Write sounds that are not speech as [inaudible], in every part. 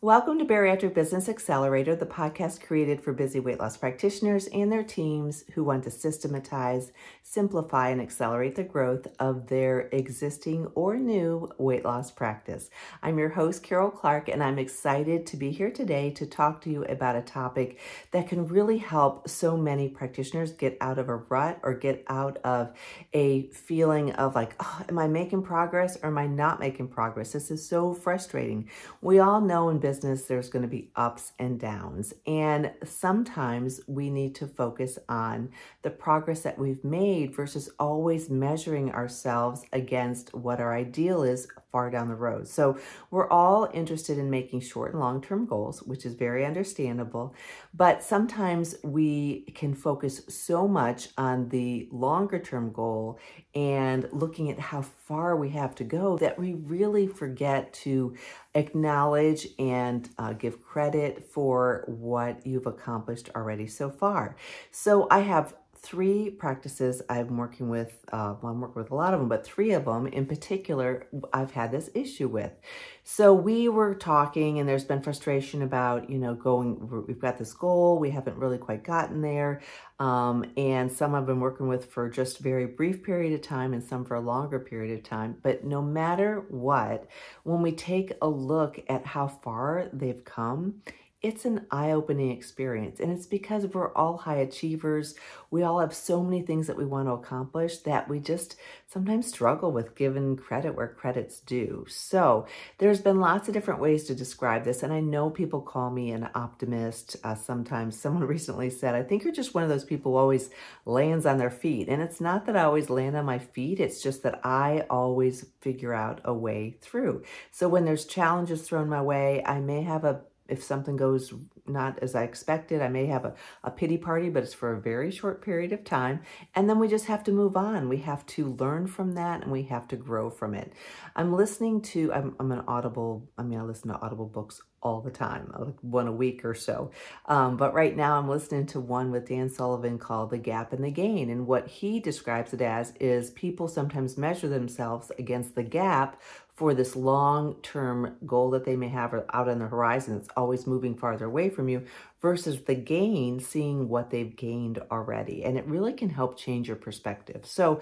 Welcome to Bariatric Business Accelerator, the podcast created for busy weight loss practitioners and their teams who want to systematize, simplify, and accelerate the growth of their existing or new weight loss practice. I'm your host, Karol Clark, and I'm excited to be here today to talk to you about a topic that can really help so many practitioners get out of a rut or get out of a feeling of like, oh, am I making progress or am I not making progress? This is so frustrating. We all know in business, there's going to be ups and downs. And sometimes we need to focus on the progress that we've made versus always measuring ourselves against what our ideal is far down the road. So we're all interested in making short and long term goals, which is very understandable. But sometimes we can focus so much on the longer term goal and looking at how far we have to go that we really forget to acknowledge and uh, give credit for what you've accomplished already so far. So I have three practices I'm working with. Uh, well, I'm working with a lot of them, but three of them in particular, I've had this issue with. So we were talking, and there's been frustration about, you know, going. We've got this goal, we haven't really quite gotten there, um, and some I've been working with for just a very brief period of time, and some for a longer period of time. But no matter what, when we take a look at how far they've come it's an eye opening experience. And it's because we're all high achievers. We all have so many things that we want to accomplish that we just sometimes struggle with giving credit where credit's due. So there's been lots of different ways to describe this. And I know people call me an optimist. Uh, sometimes [laughs] someone recently said, I think you're just one of those people who always lands on their feet. And it's not that I always land on my feet, it's just that I always figure out a way through. So when there's challenges thrown my way, I may have a if something goes not as I expected, I may have a, a pity party, but it's for a very short period of time. And then we just have to move on. We have to learn from that and we have to grow from it. I'm listening to, I'm, I'm an Audible, I mean, I listen to Audible books all the time, like one a week or so. Um, but right now I'm listening to one with Dan Sullivan called The Gap and the Gain. And what he describes it as is people sometimes measure themselves against the gap for this long term goal that they may have out on the horizon that's always moving farther away from you versus the gain, seeing what they've gained already. And it really can help change your perspective. So,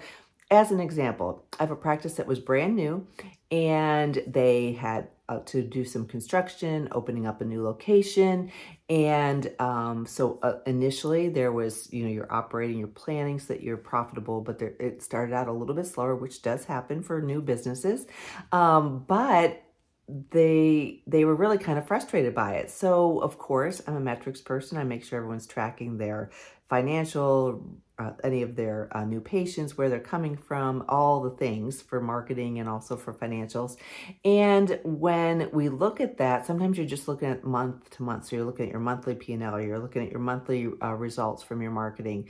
as an example, I have a practice that was brand new and they had uh, to do some construction, opening up a new location. And um, so uh, initially there was, you know, you're operating, you're planning so that you're profitable, but there, it started out a little bit slower, which does happen for new businesses. Um, but they they were really kind of frustrated by it. So of course, I'm a metrics person. I make sure everyone's tracking their financial, uh, any of their uh, new patients, where they're coming from, all the things for marketing and also for financials. And when we look at that, sometimes you're just looking at month to month. So you're looking at your monthly P&L, you're looking at your monthly uh, results from your marketing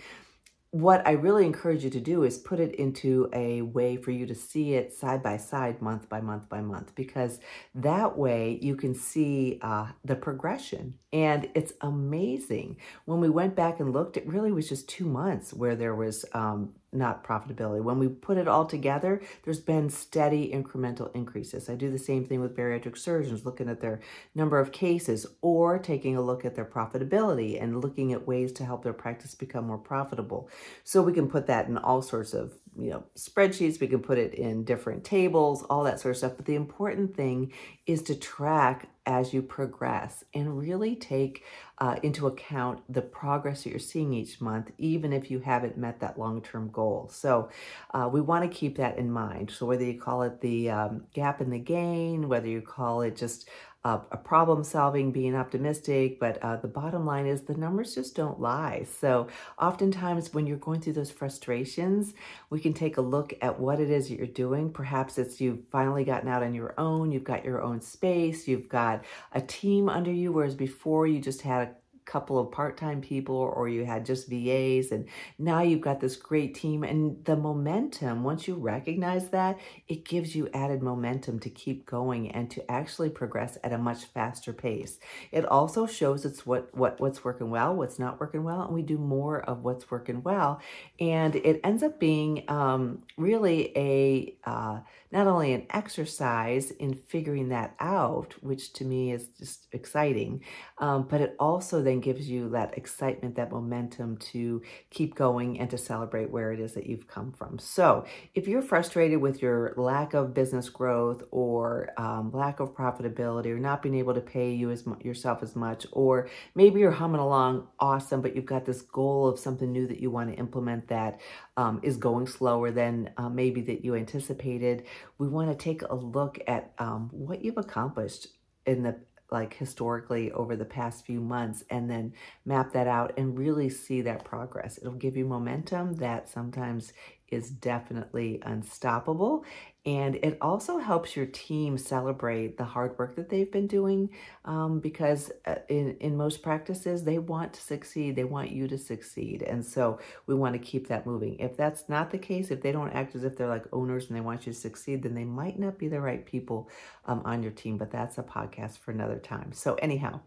what I really encourage you to do is put it into a way for you to see it side by side, month by month by month, because that way you can see uh, the progression. And it's amazing. When we went back and looked, it really was just two months where there was um, not profitability. When we put it all together, there's been steady incremental increases. I do the same thing with bariatric surgeons, looking at their number of cases or taking a look at their profitability and looking at ways to help their practice become more profitable. So we can put that in all sorts of you know spreadsheets we can put it in different tables all that sort of stuff. But the important thing is to track as you progress and really take uh, into account the progress that you're seeing each month even if you haven't met that long-term goal. So uh, we want to keep that in mind. So whether you call it the um, gap in the gain whether you call it just a problem solving, being optimistic, but uh, the bottom line is the numbers just don't lie. So, oftentimes, when you're going through those frustrations, we can take a look at what it is that you're doing. Perhaps it's you've finally gotten out on your own, you've got your own space, you've got a team under you, whereas before you just had couple of part-time people or you had just VAs and now you've got this great team and the momentum once you recognize that it gives you added momentum to keep going and to actually progress at a much faster pace. It also shows it's what what what's working well what's not working well and we do more of what's working well and it ends up being um, really a uh, not only an exercise in figuring that out which to me is just exciting um, but it also then gives you that excitement, that momentum to keep going and to celebrate where it is that you've come from. So, if you're frustrated with your lack of business growth or um, lack of profitability or not being able to pay you as yourself as much, or maybe you're humming along awesome, but you've got this goal of something new that you want to implement that um, is going slower than uh, maybe that you anticipated, we want to take a look at um, what you've accomplished in the like historically over the past few months and then map that out and really see that progress. It'll give you momentum that sometimes is definitely unstoppable. And it also helps your team celebrate the hard work that they've been doing um, because uh, in, in most practices, they want to succeed. They want you to succeed. And so we want to keep that moving. If that's not the case, if they don't act as if they're like owners and they want you to succeed, then they might not be the right people um, on your team. But that's a podcast for another time. So, anyhow,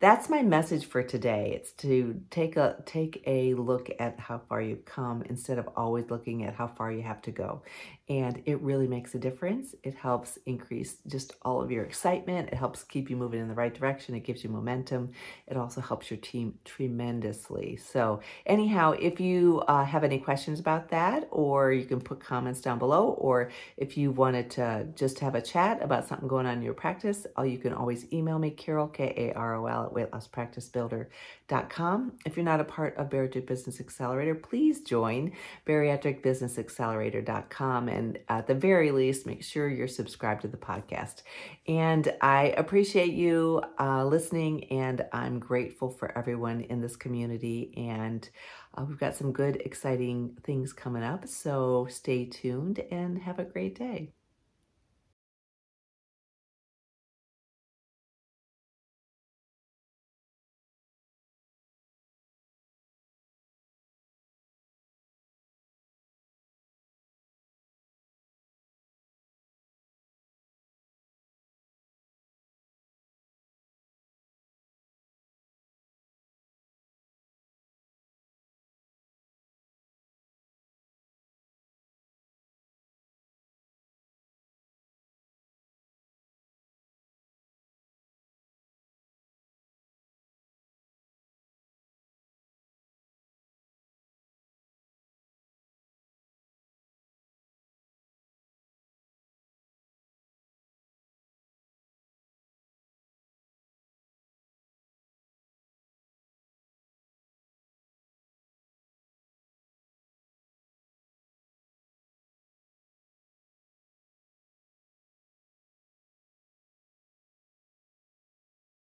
that's my message for today. It's to take a take a look at how far you've come instead of always looking at how far you have to go. And it really makes a difference. It helps increase just all of your excitement. It helps keep you moving in the right direction. It gives you momentum. It also helps your team tremendously. So, anyhow, if you uh, have any questions about that, or you can put comments down below, or if you wanted to just have a chat about something going on in your practice, you can always email me, Karol, K A R O L, at weightlosspracticebuilder.com. If you're not a part of Bariatric Business Accelerator, please join bariatricbusinessaccelerator.com and at the very least, make sure you're subscribed to the podcast. And I appreciate you uh, listening, and I'm grateful for everyone in this community. And uh, we've got some good, exciting things coming up. So stay tuned and have a great day.